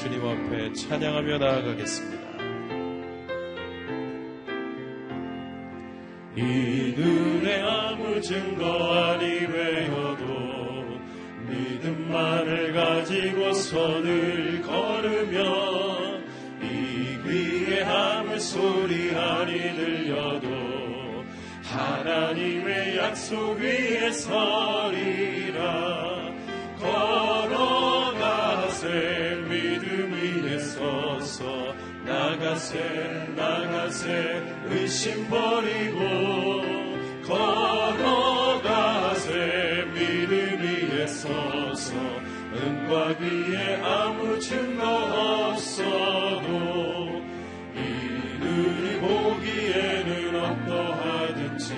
주님 앞에 찬양하며 나아가겠습니다. 이 눈에 아무 증거 아니 외여도 믿음만을 가지고 손을 걸으며 이 귀에 아무 소리 아니 들려도 하나님의 약속 위에 서리라 나가세 나가세 의심 버리고 걸어가세. 믿음 위에 서서 은과 비에 아무 증거 없어도 이 눈이 보기에는 어떠하든지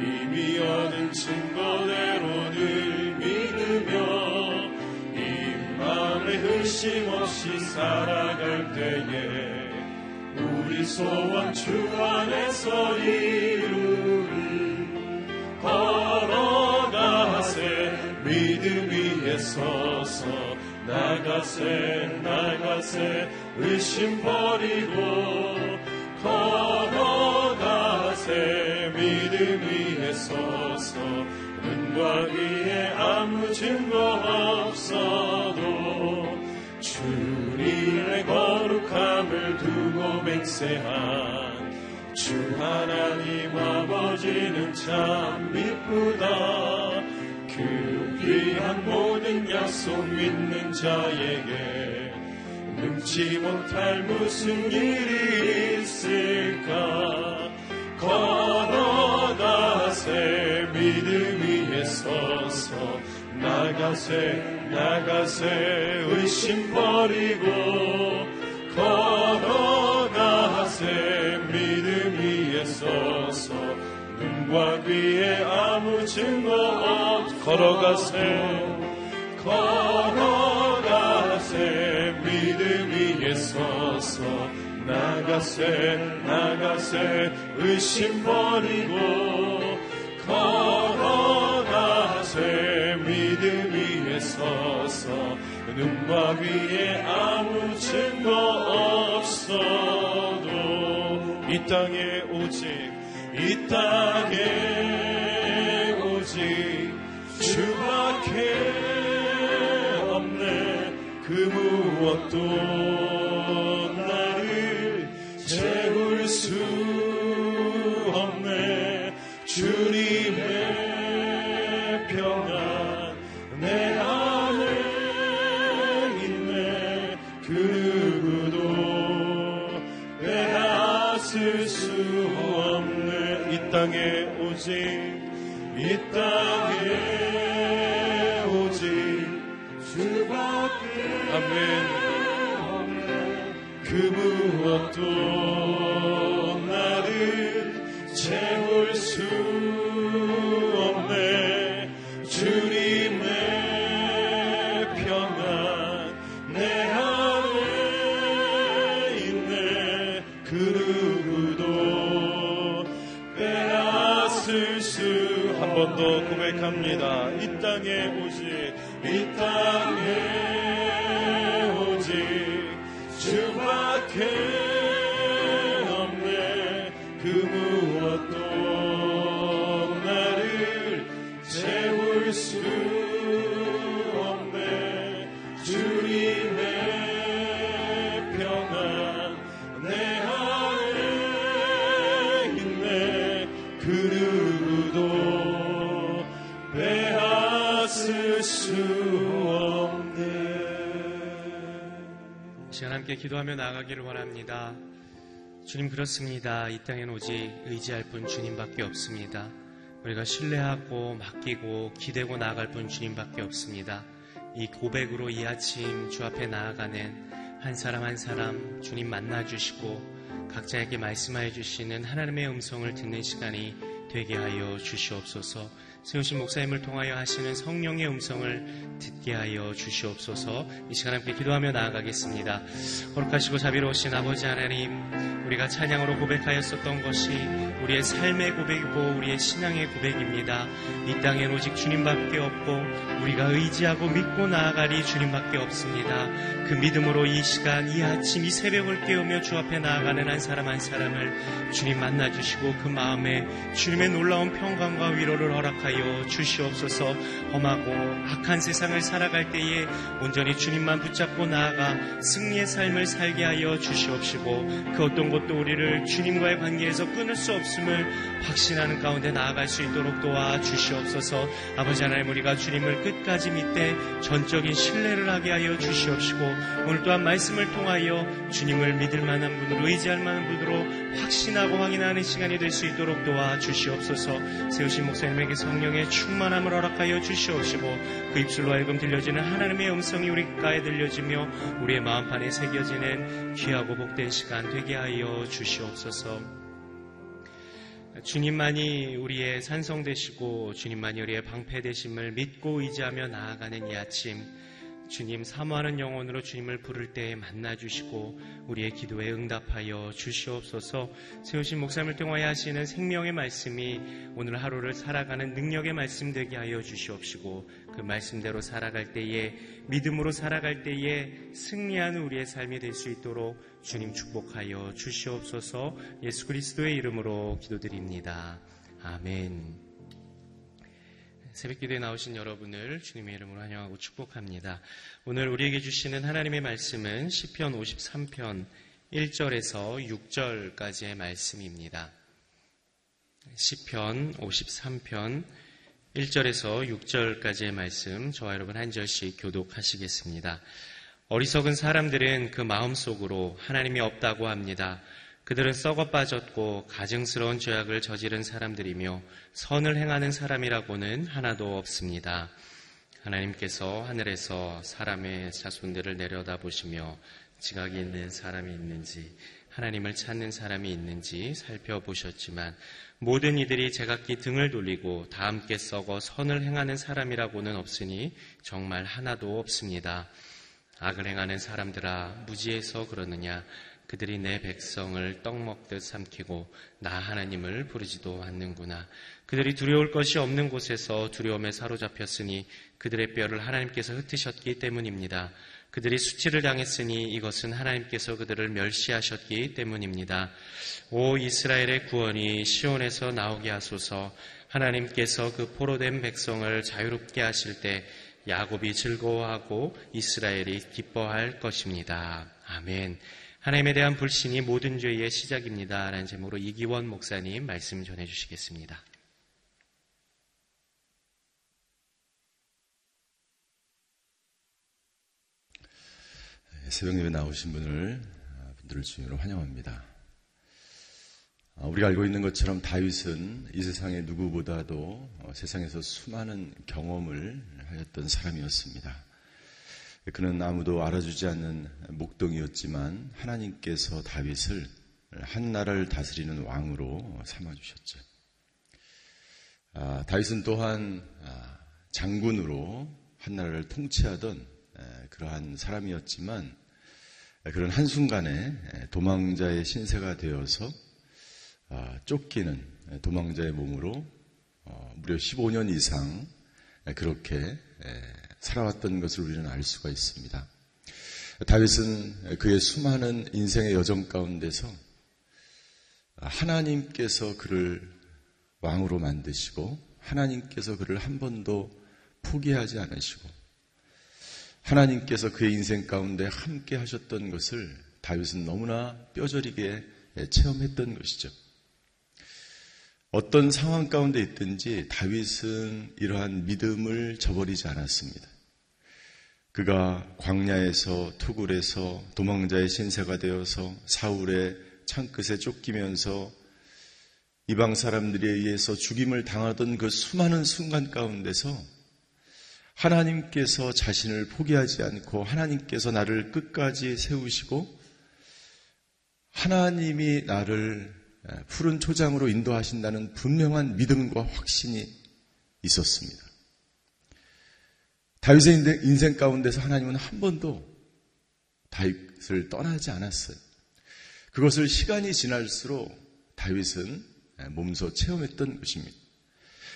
이미 얻은 증거대로 늘 믿으며 이 마음에 의심 없 이 살아갈 때에 우리 소원 주 안에서 이루리 걸어가세. 믿음 위에 서서 나가세 나가세. 의심 버리고 걸어가세. 믿음 위에 서서 은과 위에 아무 증거 없어도 주님의 거룩함을 두고 맹세한 주 하나님 아버지는 참 미쁘다. 그 귀한 모든 약속 믿는 자에게 능치 못할 무슨 일이 있을까? 걸어 나가세 나가세 의심 버리고 걸어가세. 믿음 위에 서서 눈과 귀에 아무 증거 없 걸어가세 걸어가세. 믿음 위에 서서 나가세 나가세. 의심 버리고 걸어가세 서서 눈과 위에 아무 증거 없어도 이 땅에 오직 이 땅에 오직 주밖에 없네. 그 무엇도 나를 채울 수 없네. 주님 오직 이 땅에 오직 주밖에 아멘. 그 무엇도 주 기도하며 나아가기를 원합니다. 주님 그렇습니다. 이 땅엔 오직 의지할 분 주님밖에 없습니다. 우리가 신뢰하고 맡기고 기대고 나아갈 분 주님밖에 없습니다. 이 고백으로 이 아침 주 앞에 나아가는 한 사람 한 사람 주님 만나 주시고 각자에게 말씀하여 주시는 하나님의 음성을 듣는 시간이 되게 하여 주시옵소서. 세우신 목사님을 통하여 하시는 성령의 음성을 듣게 하여 주시옵소서 이 시간 함께 기도하며 나아가겠습니다. 거룩하시고 자비로우신 아버지 하나님 우리가 찬양으로 고백하였었던 것이 우리의 삶의 고백이고 우리의 신앙의 고백입니다. 이 땅엔 오직 주님밖에 없고 우리가 의지하고 믿고 나아가리 주님밖에 없습니다. 그 믿음으로 이 시간, 이 아침, 이 새벽을 깨우며 주 앞에 나아가는 한 사람 한 사람을 주님 만나주시고 그 마음에 주님의 놀라운 평강과 위로를 허락하여 주시옵소서. 험하고 악한 세상을 살아갈 때에 온전히 주님만 붙잡고 나아가 승리의 삶을 살게 하여 주시옵시고 그 어떤 것도 우리를 주님과의 관계에서 끊을 수 없음을 확신하는 가운데 나아갈 수 있도록 도와 주시옵소서. 아버지 하나님 우리가 주님을 끝까지 믿되 전적인 신뢰를 하게 하여 주시옵시고 오늘 또한 말씀을 통하여 주님을 믿을 만한 분으로 의지할 만한 분으로 확신하고 확인하는 시간이 될 수 있도록 도와 주시옵소서. 세우신 목사님에게 성령의 충만함을 허락하여 주시옵시고 그 입술로 하여금 들려지는 하나님의 음성이 우리 가에 들려지며 우리의 마음판에 새겨지는 귀하고 복된 시간 되게 하여 주시옵소서. 주님만이 우리의 산성 되시고 주님만이 우리의 방패 되심을 믿고 의지하며 나아가는 이 아침 주님 사모하는 영혼으로 주님을 부를 때에 만나 주시고 우리의 기도에 응답하여 주시옵소서. 세우신 목사님을 통하여 하시는 생명의 말씀이 오늘 하루를 살아가는 능력의 말씀 되게 하여 주시옵시고 그 말씀대로 살아갈 때에 믿음으로 살아갈 때에 승리하는 우리의 삶이 될 수 있도록 주님 축복하여 주시옵소서. 예수 그리스도의 이름으로 기도드립니다. 아멘. 새벽 기도에 나오신 여러분을 주님의 이름으로 환영하고 축복합니다. 오늘 우리에게 주시는 하나님의 말씀은 시편 53편 1절에서 6절까지의 말씀입니다. 시편 53편 1절에서 6절까지의 말씀 저와 여러분 한 절씩 교독하시겠습니다. 어리석은 사람들은 그 마음속으로 하나님이 없다고 합니다. 그들은 썩어 빠졌고 가증스러운 죄악을 저지른 사람들이며 선을 행하는 사람이라고는 하나도 없습니다. 하나님께서 하늘에서 사람의 자손들을 내려다보시며 지각이 있는 사람이 있는지 하나님을 찾는 사람이 있는지 살펴보셨지만 모든 이들이 제각기 등을 돌리고 다 함께 썩어 선을 행하는 사람이라고는 없으니 정말 하나도 없습니다. 악을 행하는 사람들아 무지해서 그러느냐 그들이 내 백성을 떡 먹듯 삼키고 나 하나님을 부르지도 않는구나. 그들이 두려울 것이 없는 곳에서 두려움에 사로잡혔으니 그들의 뼈를 하나님께서 흩으셨기 때문입니다. 그들이 수치를 당했으니 이것은 하나님께서 그들을 멸시하셨기 때문입니다. 오 이스라엘의 구원이 시온에서 나오게 하소서 하나님께서 그 포로된 백성을 자유롭게 하실 때 야곱이 즐거워하고 이스라엘이 기뻐할 것입니다. 아멘. 하나님에 대한 불신이 모든 죄의 시작입니다. 라는 제목으로 이기원 목사님 말씀 전해 주시겠습니다. 새벽 예배 나오신 분을 분들을 주님으로 환영합니다. 아, 우리가 알고 있는 것처럼 다윗은 이 세상의 누구보다도 세상에서 수많은 경험을 하였던 사람이었습니다. 그는 아무도 알아주지 않는 목동이었지만 하나님께서 다윗을 한 나라를 다스리는 왕으로 삼아주셨죠. 아, 다윗은 또한 아, 장군으로 한 나라를 통치하던 에, 그러한 사람이었지만 그런 한순간에 도망자의 신세가 되어서 아, 쫓기는 도망자의 몸으로 어, 무려 15년 이상 그렇게 살아왔던 것을 우리는 알 수가 있습니다. 다윗은 그의 수많은 인생의 여정 가운데서 하나님께서 그를 왕으로 만드시고 하나님께서 그를 한 번도 포기하지 않으시고 하나님께서 그의 인생 가운데 함께 하셨던 것을 다윗은 너무나 뼈저리게 체험했던 것이죠. 어떤 상황 가운데 있든지 다윗은 이러한 믿음을 저버리지 않았습니다. 그가 광야에서 투굴에서 도망자의 신세가 되어서 사울의 창끝에 쫓기면서 이방 사람들에 의해서 죽임을 당하던 그 수많은 순간 가운데서 하나님께서 자신을 포기하지 않고 하나님께서 나를 끝까지 세우시고 하나님이 나를 푸른 초장으로 인도하신다는 분명한 믿음과 확신이 있었습니다. 다윗의 인생 가운데서 하나님은 한 번도 다윗을 떠나지 않았어요. 그것을 시간이 지날수록 다윗은 몸소 체험했던 것입니다.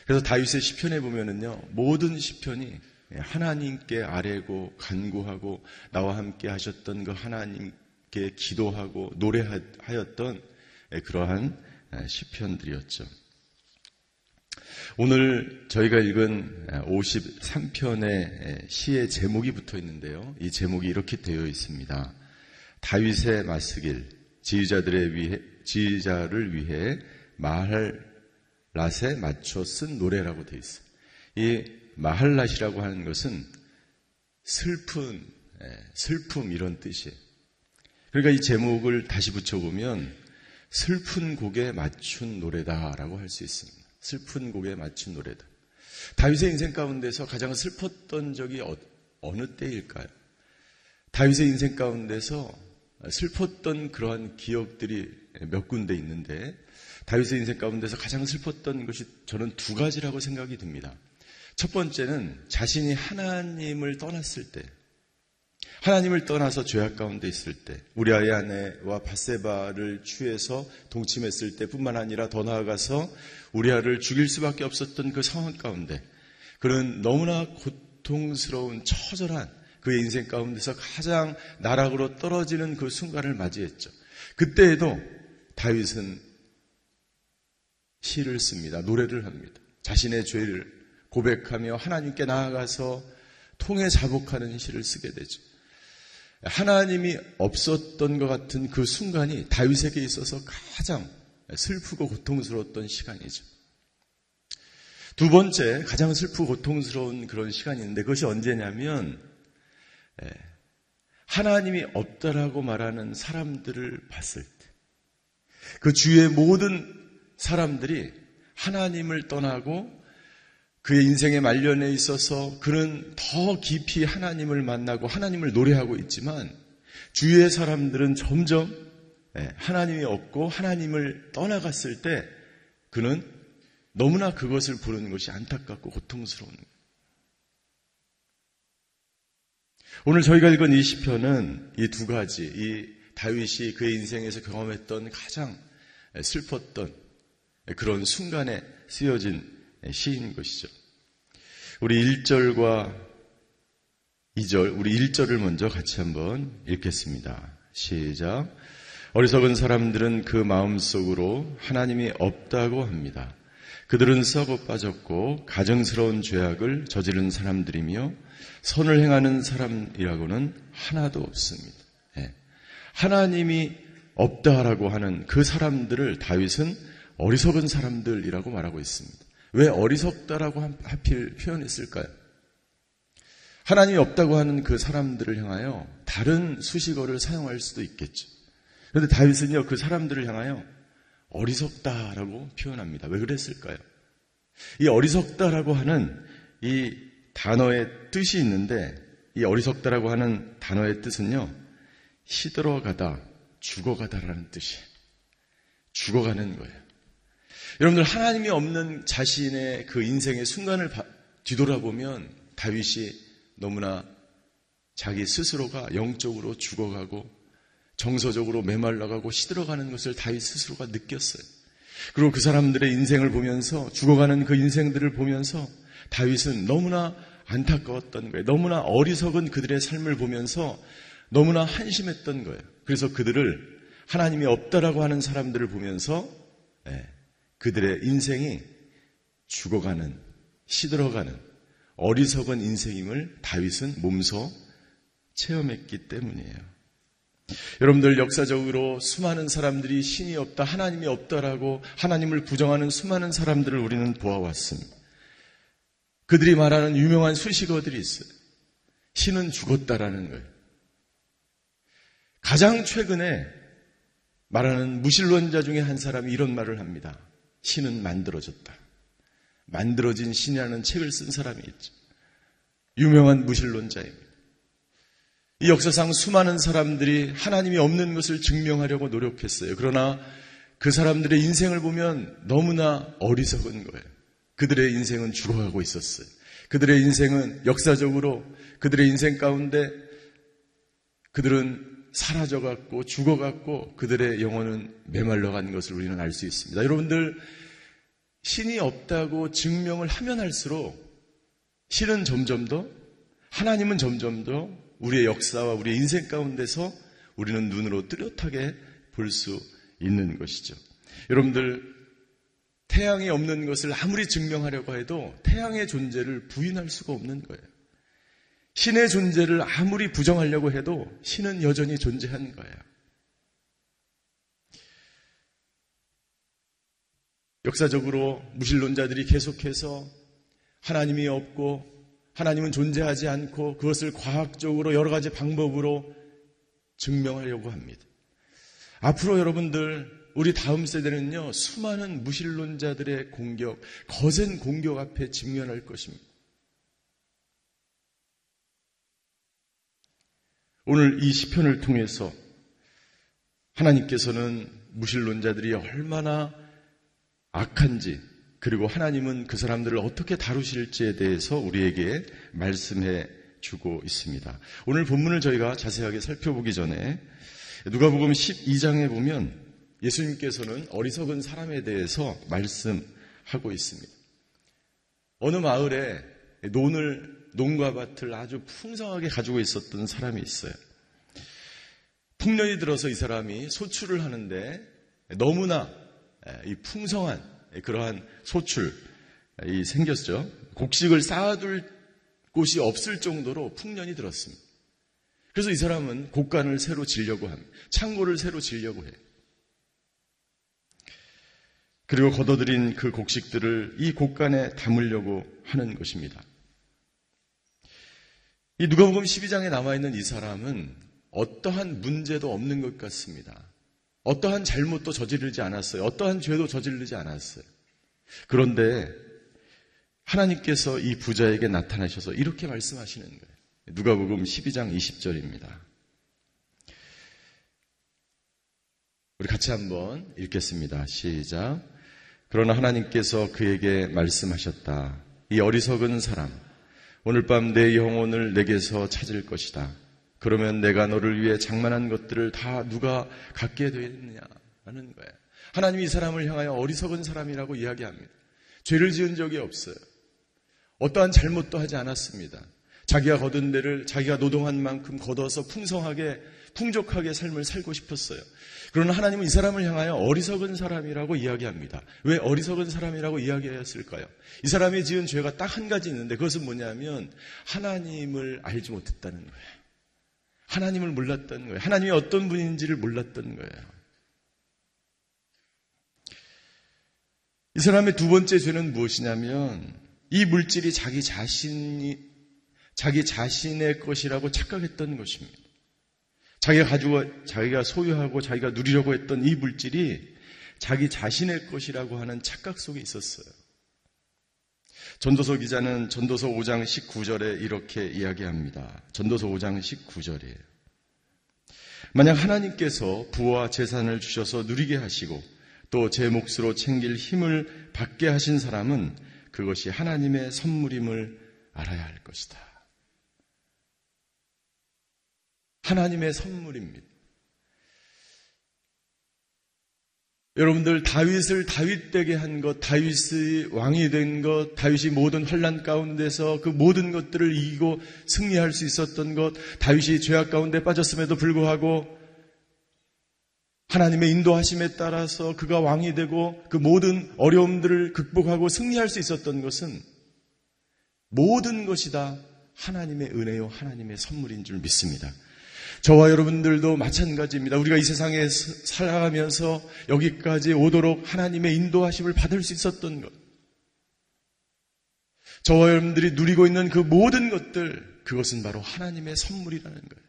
그래서 다윗의 시편에 보면은요, 모든 시편이 하나님께 아뢰고 간구하고 나와 함께 하셨던 그 하나님께 기도하고 노래하였던 그러한 시편들이었죠. 오늘 저희가 읽은 53편의 시의 제목이 붙어 있는데요. 이 제목이 이렇게 되어 있습니다. 다윗의 맞스길, 지휘자들의 위해, 지휘자를 위해 마할랏에 맞춰 쓴 노래라고 되어 있어요. 이 마할랏이라고 하는 것은 슬픈, 슬픔 이런 뜻이에요. 그러니까 이 제목을 다시 붙여보면 슬픈 곡에 맞춘 노래다라고 할 수 있습니다. 슬픈 곡에 맞춘 노래다. 다윗의 인생 가운데서 가장 슬펐던 적이 어, 어느 때일까요? 다윗의 인생 가운데서 슬펐던 그러한 기억들이 몇 군데 있는데 다윗의 인생 가운데서 가장 슬펐던 것이 저는 두 가지라고 생각이 듭니다. 첫 번째는 자신이 하나님을 떠났을 때 하나님을 떠나서 죄악 가운데 있을 때, 우리 아이 아내와 바세바를 취해서 동침했을 때뿐만 아니라 더 나아가서 우리 아를 죽일 수밖에 없었던 그 상황 가운데, 그런 너무나 고통스러운 처절한 그의 인생 가운데서 가장 나락으로 떨어지는 그 순간을 맞이했죠. 그때에도 다윗은 시를 씁니다. 노래를 합니다. 자신의 죄를 고백하며 하나님께 나아가서 통해 자복하는 시를 쓰게 되죠. 하나님이 없었던 것 같은 그 순간이 다윗에게 있어서 가장 슬프고 고통스러웠던 시간이죠. 두 번째, 가장 슬프고 고통스러운 그런 시간이 있는데 그것이 언제냐면, 예, 하나님이 없다라고 말하는 사람들을 봤을 때, 그 주위의 모든 사람들이 하나님을 떠나고 그의 인생의 말년에 있어서 그는 더 깊이 하나님을 만나고 하나님을 노래하고 있지만 주위의 사람들은 점점 예, 하나님이 없고 하나님을 떠나갔을 때 그는 너무나 그것을 부르는 것이 안타깝고 고통스러운 오늘 저희가 읽은 이 시편은 이 두 가지 이 다윗이 그의 인생에서 경험했던 가장 슬펐던 그런 순간에 쓰여진 시인 것이죠. 우리 1절과 2절, 우리 1절을 먼저 같이 한번 읽겠습니다. 시작. 어리석은 사람들은 그 마음 속으로 하나님이 없다고 합니다. 그들은 썩어 빠졌고 가정스러운 죄악을 저지른 사람들이며 선을 행하는 사람이라고는 하나도 없습니다. 예. 하나님이 없다라고 하는 그 사람들을 다윗은 어리석은 사람들이라고 말하고 있습니다. 왜 어리석다라고 하필 표현했을까요? 하나님이 없다고 하는 그 사람들을 향하여 다른 수식어를 사용할 수도 있겠죠. 그런데 다윗은요, 그 사람들을 향하여 어리석다라고 표현합니다. 왜 그랬을까요? 이 어리석다라고 하는 이 단어의 뜻이 있는데, 이 어리석다라고 하는 단어의 뜻은요, 시들어가다, 죽어가다라는 뜻이에요. 죽어가는 거예요. 여러분들 하나님이 없는 자신의 그 인생의 순간을 뒤돌아보면 다윗이 너무나 자기 스스로가 영적으로 죽어가고 정서적으로 메말라가고 시들어가는 것을 다윗 스스로가 느꼈어요. 그리고 그 사람들의 인생을 보면서 죽어가는 그 인생들을 보면서 다윗은 너무나 안타까웠던 거예요. 너무나 어리석은 그들의 삶을 보면서 너무나 한심했던 거예요. 그래서 그들을 하나님이 없다라고 하는 사람들을 보면서 네, 그들의 인생이 죽어가는, 시들어가는 어리석은 인생임을 다윗은 몸소 체험했기 때문이에요. 여러분들 역사적으로 수많은 사람들이 신이 없다, 하나님이 없다라고 하나님을 부정하는 수많은 사람들을 우리는 보아왔습니다. 그들이 말하는 유명한 수식어들이 있어요. 신은 죽었다라는 거예요. 가장 최근에 말하는 무신론자 중에 한 사람이 이런 말을 합니다. 신은 만들어졌다. 만들어진 신이라는 책을 쓴 사람이 있죠. 유명한 무신론자입니다. 이 역사상 수많은 사람들이 하나님이 없는 것을 증명하려고 노력했어요. 그러나 그 사람들의 인생을 보면 너무나 어리석은 거예요. 그들의 인생은 죽어가고 있었어요. 그들의 인생은 역사적으로 그들의 인생 가운데 그들은 사라져갔고 죽어갔고 그들의 영혼은 메말라 간 것을 우리는 알 수 있습니다. 여러분들 신이 없다고 증명을 하면 할수록 신은 점점 더 하나님은 점점 더 우리의 역사와 우리의 인생 가운데서 우리는 눈으로 뚜렷하게 볼 수 있는 것이죠. 여러분들 태양이 없는 것을 아무리 증명하려고 해도 태양의 존재를 부인할 수가 없는 거예요. 신의 존재를 아무리 부정하려고 해도 신은 여전히 존재한 거예요. 역사적으로 무신론자들이 계속해서 하나님이 없고 하나님은 존재하지 않고 그것을 과학적으로 여러 가지 방법으로 증명하려고 합니다. 앞으로 여러분들 우리 다음 세대는요 수많은 무신론자들의 공격, 거센 공격 앞에 직면할 것입니다. 오늘 이 시편을 통해서 하나님께서는 무신론자들이 얼마나 악한지 그리고 하나님은 그 사람들을 어떻게 다루실지에 대해서 우리에게 말씀해 주고 있습니다. 오늘 본문을 저희가 자세하게 살펴보기 전에 누가복음 12장에 보면 예수님께서는 어리석은 사람에 대해서 말씀하고 있습니다. 어느 마을에 논을 농가 밭을 아주 풍성하게 가지고 있었던 사람이 있어요. 풍년이 들어서 이 사람이 소출을 하는데 너무나 이 풍성한 그러한 소출이 생겼죠. 곡식을 쌓아둘 곳이 없을 정도로 풍년이 들었습니다. 그래서 이 사람은 곡간을 새로 지려고 합니다. 창고를 새로 지려고 해요. 그리고 걷어들인 그 곡식들을 이 곡간에 담으려고 하는 것입니다. 이 누가복음 12장에 남아 있는 이 사람은 어떠한 문제도 없는 것 같습니다. 어떠한 잘못도 저지르지 않았어요. 어떠한 죄도 저지르지 않았어요. 그런데 하나님께서 이 부자에게 나타나셔서 이렇게 말씀하시는 거예요. 누가복음 12장 20절입니다. 우리 같이 한번 읽겠습니다. 시작. 그러나 하나님께서 그에게 말씀하셨다. 이 어리석은 사람, 오늘 밤 내 영혼을 내게서 찾을 것이다. 그러면 내가 너를 위해 장만한 것들을 다 누가 갖게 되느냐 하는 거예요. 하나님이 이 사람을 향하여 어리석은 사람이라고 이야기합니다. 죄를 지은 적이 없어요. 어떠한 잘못도 하지 않았습니다. 자기가 거둔 데를 자기가 노동한 만큼 걷어서 풍성하게 풍족하게 삶을 살고 싶었어요. 그러나 하나님은 이 사람을 향하여 어리석은 사람이라고 이야기합니다. 왜 어리석은 사람이라고 이야기하였을까요? 이 사람이 지은 죄가 딱 한 가지 있는데 그것은 뭐냐면 하나님을 알지 못했다는 거예요. 하나님을 몰랐던 거예요. 하나님이 어떤 분인지를 몰랐던 거예요. 이 사람의 두 번째 죄는 무엇이냐면 이 물질이 자기 자신이 자기 자신의 것이라고 착각했던 것입니다. 자기가 가지고 자기가 소유하고 자기가 누리려고 했던 이 물질이 자기 자신의 것이라고 하는 착각 속에 있었어요. 전도서 기자는 전도서 5장 19절에 이렇게 이야기합니다. 전도서 5장 19절이에요. 만약 하나님께서 부와 재산을 주셔서 누리게 하시고 또 제 몫으로 챙길 힘을 받게 하신 사람은 그것이 하나님의 선물임을 알아야 할 것이다. 하나님의 선물입니다. 여러분들 다윗을 다윗 되게 한 것, 다윗이 왕이 된 것, 다윗이 모든 환란 가운데서 그 모든 것들을 이기고 승리할 수 있었던 것, 다윗이 죄악 가운데 빠졌음에도 불구하고 하나님의 인도하심에 따라서 그가 왕이 되고 그 모든 어려움들을 극복하고 승리할 수 있었던 것은 모든 것이 다 하나님의 은혜요, 하나님의 선물인 줄 믿습니다. 저와 여러분들도 마찬가지입니다. 우리가 이 세상에 살아가면서 여기까지 오도록 하나님의 인도하심을 받을 수 있었던 것. 저와 여러분들이 누리고 있는 그 모든 것들, 그것은 바로 하나님의 선물이라는 거예요.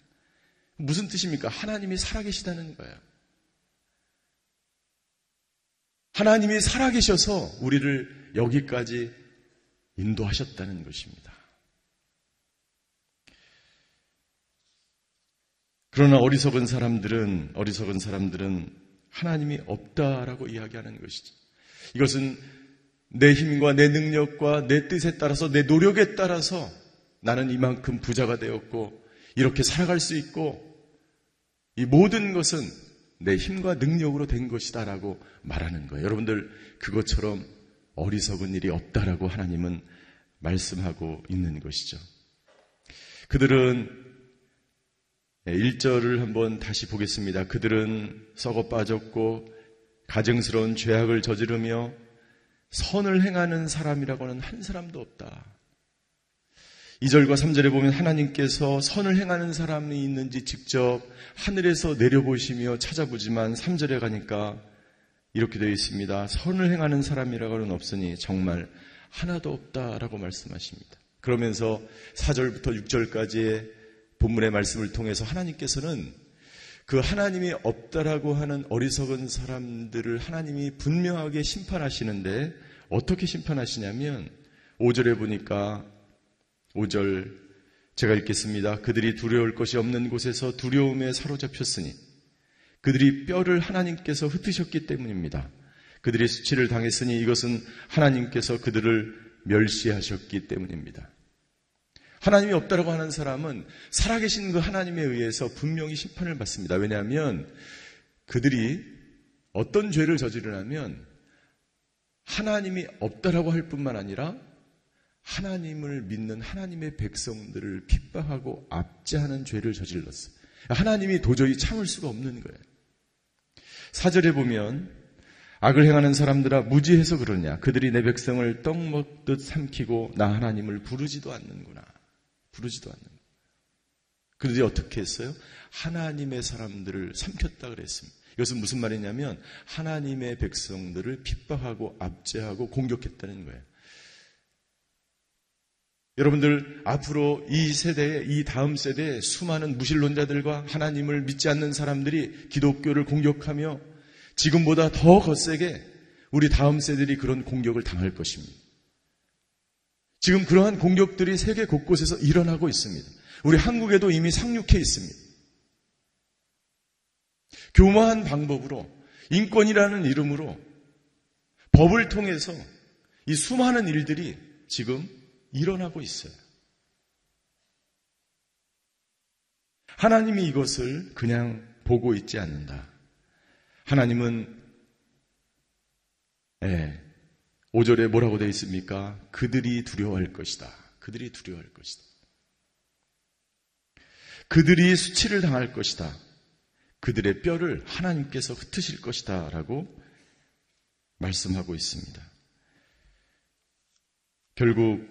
무슨 뜻입니까? 하나님이 살아계시다는 거예요. 하나님이 살아계셔서 우리를 여기까지 인도하셨다는 것입니다. 그러나 어리석은 사람들은 어리석은 사람들은 하나님이 없다라고 이야기하는 것이죠. 이것은 내 힘과 내 능력과 내 뜻에 따라서 내 노력에 따라서 나는 이만큼 부자가 되었고 이렇게 살아갈 수 있고 이 모든 것은 내 힘과 능력으로 된 것이다라고 말하는 거예요. 여러분들 그것처럼 어리석은 일이 없다라고 하나님은 말씀하고 있는 것이죠. 그들은 1절을 한번 다시 보겠습니다. 그들은 썩어 빠졌고 가증스러운 죄악을 저지르며 선을 행하는 사람이라고는 한 사람도 없다. 2절과 3절에 보면 하나님께서 선을 행하는 사람이 있는지 직접 하늘에서 내려보시며 찾아보지만 3절에 가니까 이렇게 되어 있습니다. 선을 행하는 사람이라고는 없으니 정말 하나도 없다라고 말씀하십니다. 그러면서 4절부터 6절까지의 본문의 말씀을 통해서 하나님께서는 그 하나님이 없다라고 하는 어리석은 사람들을 하나님이 분명하게 심판하시는데 어떻게 심판하시냐면 5절에 보니까 5절 제가 읽겠습니다. 그들이 두려울 것이 없는 곳에서 두려움에 사로잡혔으니 그들이 뼈를 하나님께서 흩으셨기 때문입니다. 그들이 수치를 당했으니 이것은 하나님께서 그들을 멸시하셨기 때문입니다. 하나님이 없다라고 하는 사람은 살아계신 그 하나님에 의해서 분명히 심판을 받습니다. 왜냐하면 그들이 어떤 죄를 저지르냐면 하나님이 없다라고 할 뿐만 아니라 하나님을 믿는 하나님의 백성들을 핍박하고 압제하는 죄를 저질렀어요. 하나님이 도저히 참을 수가 없는 거예요. 사절에 보면 악을 행하는 사람들아 무지해서 그러냐. 그들이 내 백성을 떡 먹듯 삼키고 나 하나님을 부르지도 않는구나. 부르지도 않는. 그들이 어떻게 했어요? 하나님의 사람들을 삼켰다 그랬습니다. 이것은 무슨 말이냐면 하나님의 백성들을 핍박하고 압제하고 공격했다는 거예요. 여러분들 앞으로 이 세대에 이 다음 세대에 수많은 무신론자들과 하나님을 믿지 않는 사람들이 기독교를 공격하며 지금보다 더 거세게 우리 다음 세대들이 그런 공격을 당할 것입니다. 지금 그러한 공격들이 세계 곳곳에서 일어나고 있습니다. 우리 한국에도 이미 상륙해 있습니다. 교묘한 방법으로 인권이라는 이름으로 법을 통해서 이 수많은 일들이 지금 일어나고 있어요. 하나님이 이것을 그냥 보고 있지 않는다. 하나님은 예, 5절에 뭐라고 되어 있습니까? 그들이 두려워할 것이다. 그들이 두려워할 것이다. 그들이 수치를 당할 것이다. 그들의 뼈를 하나님께서 흩으실 것이다. 라고 말씀하고 있습니다. 결국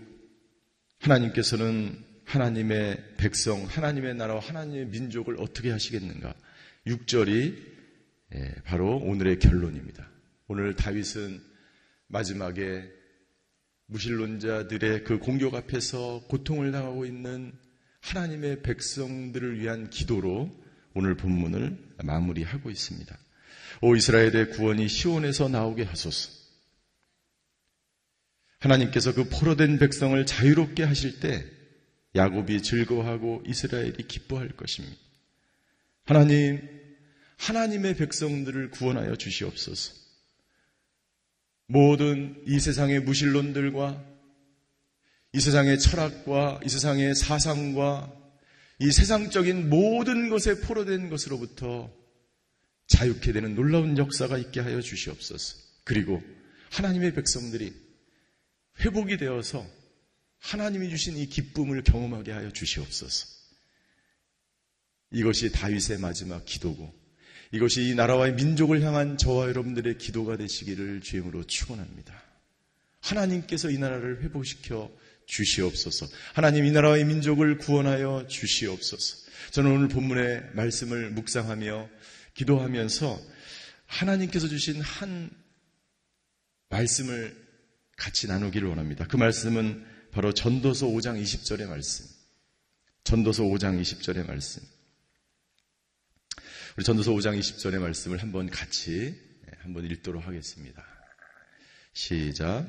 하나님께서는 하나님의 백성, 하나님의 나라와 하나님의 민족을 어떻게 하시겠는가? 6절이 예, 바로 오늘의 결론입니다. 오늘 다윗은 마지막에 무신론자들의 그 공격 앞에서 고통을 당하고 있는 하나님의 백성들을 위한 기도로 오늘 본문을 마무리하고 있습니다. 오 이스라엘의 구원이 시온에서 나오게 하소서. 하나님께서 그 포로된 백성을 자유롭게 하실 때 야곱이 즐거워하고 이스라엘이 기뻐할 것입니다. 하나님, 하나님의 백성들을 구원하여 주시옵소서. 모든 이 세상의 무신론들과 이 세상의 철학과 이 세상의 사상과 이 세상적인 모든 것에 포로된 것으로부터 자유케 되는 놀라운 역사가 있게 하여 주시옵소서. 그리고 하나님의 백성들이 회복이 되어서 하나님이 주신 이 기쁨을 경험하게 하여 주시옵소서. 이것이 다윗의 마지막 기도고 이것이 이 나라와의 민족을 향한 저와 여러분들의 기도가 되시기를 주임으로 축원합니다. 하나님께서 이 나라를 회복시켜 주시옵소서. 하나님 이 나라의 민족을 구원하여 주시옵소서. 저는 오늘 본문의 말씀을 묵상하며 기도하면서 하나님께서 주신 한 말씀을 같이 나누기를 원합니다. 그 말씀은 바로 전도서 5장 20절의 말씀. 전도서 5장 20절의 말씀. 우리 전도서 5장 20절의 말씀을 한번 같이 예, 한번 읽도록 하겠습니다. 시작.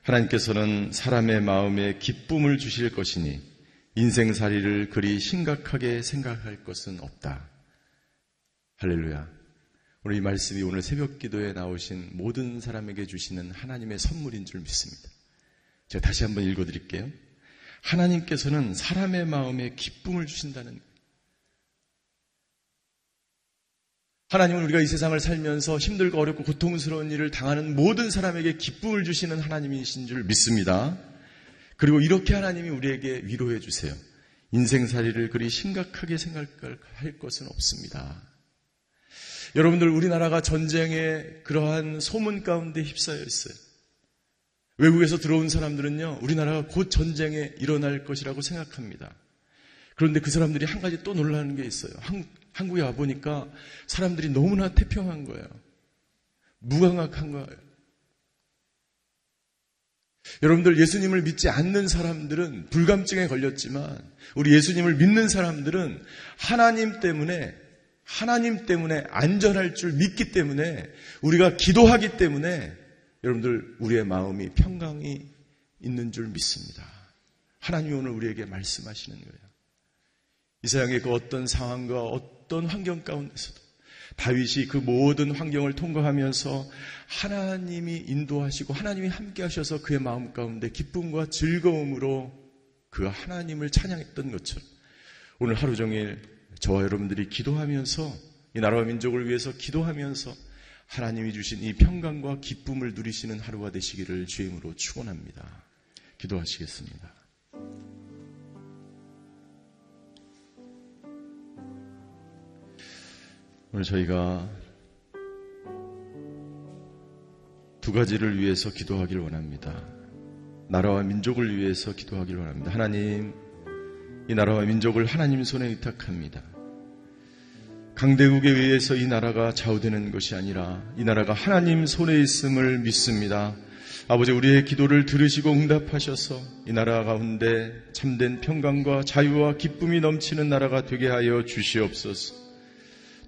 하나님께서는 사람의 마음에 기쁨을 주실 것이니 인생살이를 그리 심각하게 생각할 것은 없다. 할렐루야. 오늘 이 말씀이 오늘 새벽 기도에 나오신 모든 사람에게 주시는 하나님의 선물인 줄 믿습니다. 제가 다시 한번 읽어 드릴게요. 하나님께서는 사람의 마음에 기쁨을 주신다는 거예요. 하나님은 우리가 이 세상을 살면서 힘들고 어렵고 고통스러운 일을 당하는 모든 사람에게 기쁨을 주시는 하나님이신 줄 믿습니다. 그리고 이렇게 하나님이 우리에게 위로해 주세요. 인생살이를 그리 심각하게 생각할 것은 없습니다. 여러분들 우리나라가 전쟁에 그러한 소문 가운데 휩싸여 있어요. 외국에서 들어온 사람들은요, 우리나라가 곧 전쟁에 일어날 것이라고 생각합니다. 그런데 그 사람들이 한 가지 또 놀라는 게 있어요. 한, 한국에 와보니까 사람들이 너무나 태평한 거예요. 무감각한 거예요. 여러분들 예수님을 믿지 않는 사람들은 불감증에 걸렸지만 우리 예수님을 믿는 사람들은 하나님 때문에 하나님 때문에 안전할 줄 믿기 때문에 우리가 기도하기 때문에 여러분들 우리의 마음이 평강이 있는 줄 믿습니다. 하나님이 오늘 우리에게 말씀하시는 거예요. 이 세상의 그 어떤 상황과 어떤 환경 가운데서도 다윗이 그 모든 환경을 통과하면서 하나님이 인도하시고 하나님이 함께 하셔서 그의 마음 가운데 기쁨과 즐거움으로 그 하나님을 찬양했던 것처럼 오늘 하루 종일 저와 여러분들이 기도하면서 이 나라와 민족을 위해서 기도하면서 하나님이 주신 이 평강과 기쁨을 누리시는 하루가 되시기를 주임으로 축원합니다. 기도하시겠습니다. 오늘 저희가 두 가지를 위해서 기도하길 원합니다. 나라와 민족을 위해서 기도하길 원합니다. 하나님, 이 나라와 민족을 하나님 손에 의탁합니다. 강대국에 의해서 이 나라가 좌우되는 것이 아니라 이 나라가 하나님 손에 있음을 믿습니다. 아버지 우리의 기도를 들으시고 응답하셔서 이 나라 가운데 참된 평강과 자유와 기쁨이 넘치는 나라가 되게 하여 주시옵소서.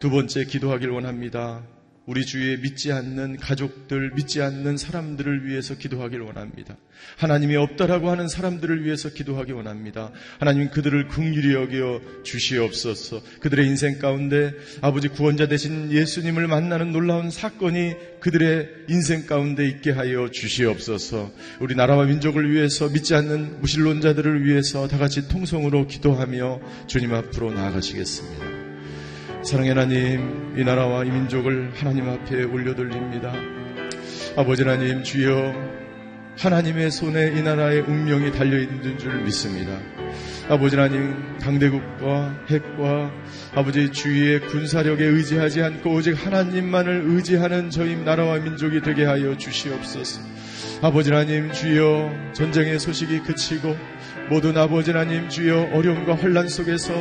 두 번째 기도하길 원합니다. 우리 주위에 믿지 않는 가족들, 믿지 않는 사람들을 위해서 기도하길 원합니다. 하나님이 없다라고 하는 사람들을 위해서 기도하기 원합니다. 하나님 그들을 긍휼히 여겨 주시옵소서. 그들의 인생 가운데 아버지 구원자 되신 예수님을 만나는 놀라운 사건이 그들의 인생 가운데 있게 하여 주시옵소서. 우리 나라와 민족을 위해서 믿지 않는 무신론자들을 위해서 다 같이 통성으로 기도하며 주님 앞으로 나아가시겠습니다. 사랑의 하나님, 이 나라와 이 민족을 하나님 앞에 올려돌립니다. 아버지 하나님, 주여, 하나님의 손에 이 나라의 운명이 달려있는 줄 믿습니다. 아버지 하나님, 강대국과 핵과 아버지 주위의 군사력에 의지하지 않고 오직 하나님만을 의지하는 저희 나라와 민족이 되게 하여 주시옵소서. 아버지 하나님, 주여, 전쟁의 소식이 그치고 모든 아버지 하나님 주여 어려움과 환란 속에서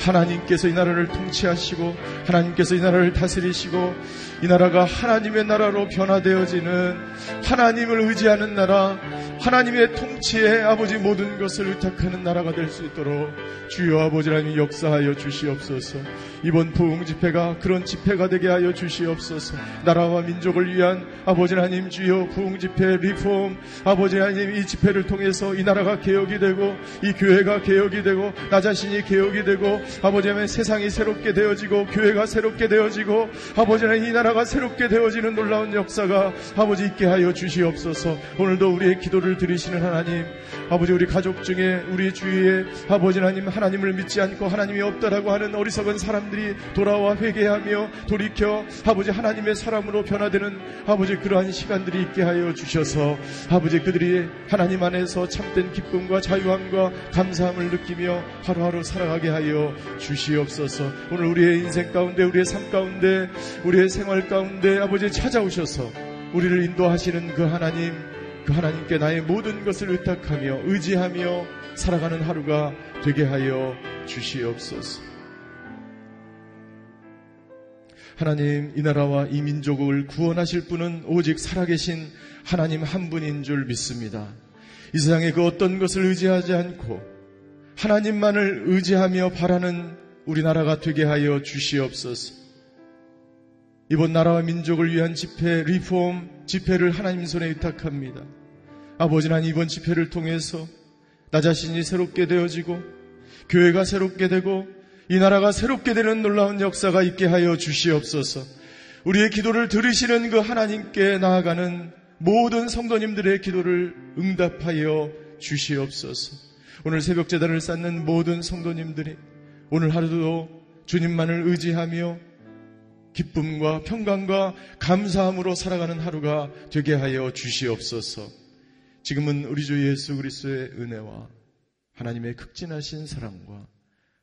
하나님께서 이 나라를 통치하시고 하나님께서 이 나라를 다스리시고 이 나라가 하나님의 나라로 변화되어지는 하나님을 의지하는 나라 하나님의 통치에 아버지 모든 것을 의탁하는 나라가 될 수 있도록 주여 아버지 하나님 역사하여 주시옵소서. 이번 부흥 집회가 그런 집회가 되게 하여 주시옵소서. 나라와 민족을 위한 아버지 하나님 주여 부흥 집회 리폼 아버지 하나님 이 집회를 통해서 이 나라가 개혁이 되고 이 교회가 개혁이 되고 나 자신이 개혁이 되고 아버지 하나님 세상이 새롭게 되어지고 교회가 새롭게 되어지고 아버지 하나님 이 나라가 새롭게 되어지는 놀라운 역사가 아버지 있게 하여 주시옵소서. 오늘도 우리의 기도를 들으시는 하나님 아버지 우리 가족 중에 우리 주위에 아버지 하나님 하나님을 믿지 않고 하나님이 없다라고 하는 어리석은 사람들이 돌아와 회개하며 돌이켜 아버지 하나님의 사람으로 변화되는 아버지 그러한 시간들이 있게 하여 주셔서 아버지 그들이 하나님 안에서 참된 기쁨과 자유 함과 감사함을 느끼며 하루하루 살아가게 하여 주시옵소서 오늘 우리의 인생 가운데 우리의 삶 가운데 우리의 생활 가운데 아버지 찾아오셔서 우리를 인도하시는 그 하나님 그 하나님께 나의 모든 것을 의탁하며 의지하며 살아가는 하루가 되게 하여 주시옵소서. 하나님, 이 나라와 이 민족을 구원하실 분은 오직 살아계신 하나님 한 분인 줄 믿습니다. 이 세상에 그 어떤 것을 의지하지 않고 하나님만을 의지하며 바라는 우리나라가 되게 하여 주시옵소서. 이번 나라와 민족을 위한 집회, 리폼 집회를 하나님 손에 위탁합니다. 아버지 난 이번 집회를 통해서 나 자신이 새롭게 되어지고 교회가 새롭게 되고 이 나라가 새롭게 되는 놀라운 역사가 있게 하여 주시옵소서. 우리의 기도를 들으시는 그 하나님께 나아가는 모든 성도님들의 기도를 응답하여 주시옵소서. 오늘 새벽 재단을 쌓는 모든 성도님들이 오늘 하루도 주님만을 의지하며 기쁨과 평강과 감사함으로 살아가는 하루가 되게 하여 주시옵소서. 지금은 우리 주 예수 그리스도의 은혜와 하나님의 극진하신 사랑과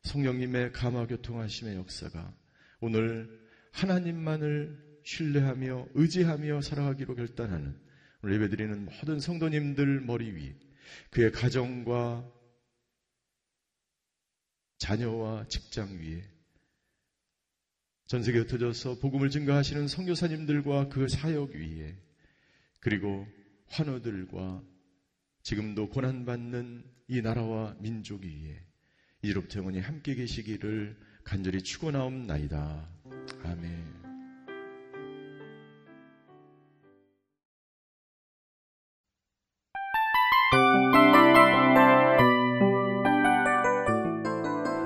성령님의 감화 교통하심의 역사가 오늘 하나님만을 신뢰하며 의지하며 살아가기로 결단하는 오늘 예배드리는 모든 성도님들 머리 위 그의 가정과 자녀와 직장 위에 전 세계에 흩어져서 복음을 증가하시는 선교사님들과 그 사역 위에 그리고 환우들과 지금도 고난받는 이 나라와 민족 위에 이롭부터 영원히 함께 계시기를 간절히 축원하옵나이다. 아멘.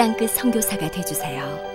땅끝 성교사가 되주세요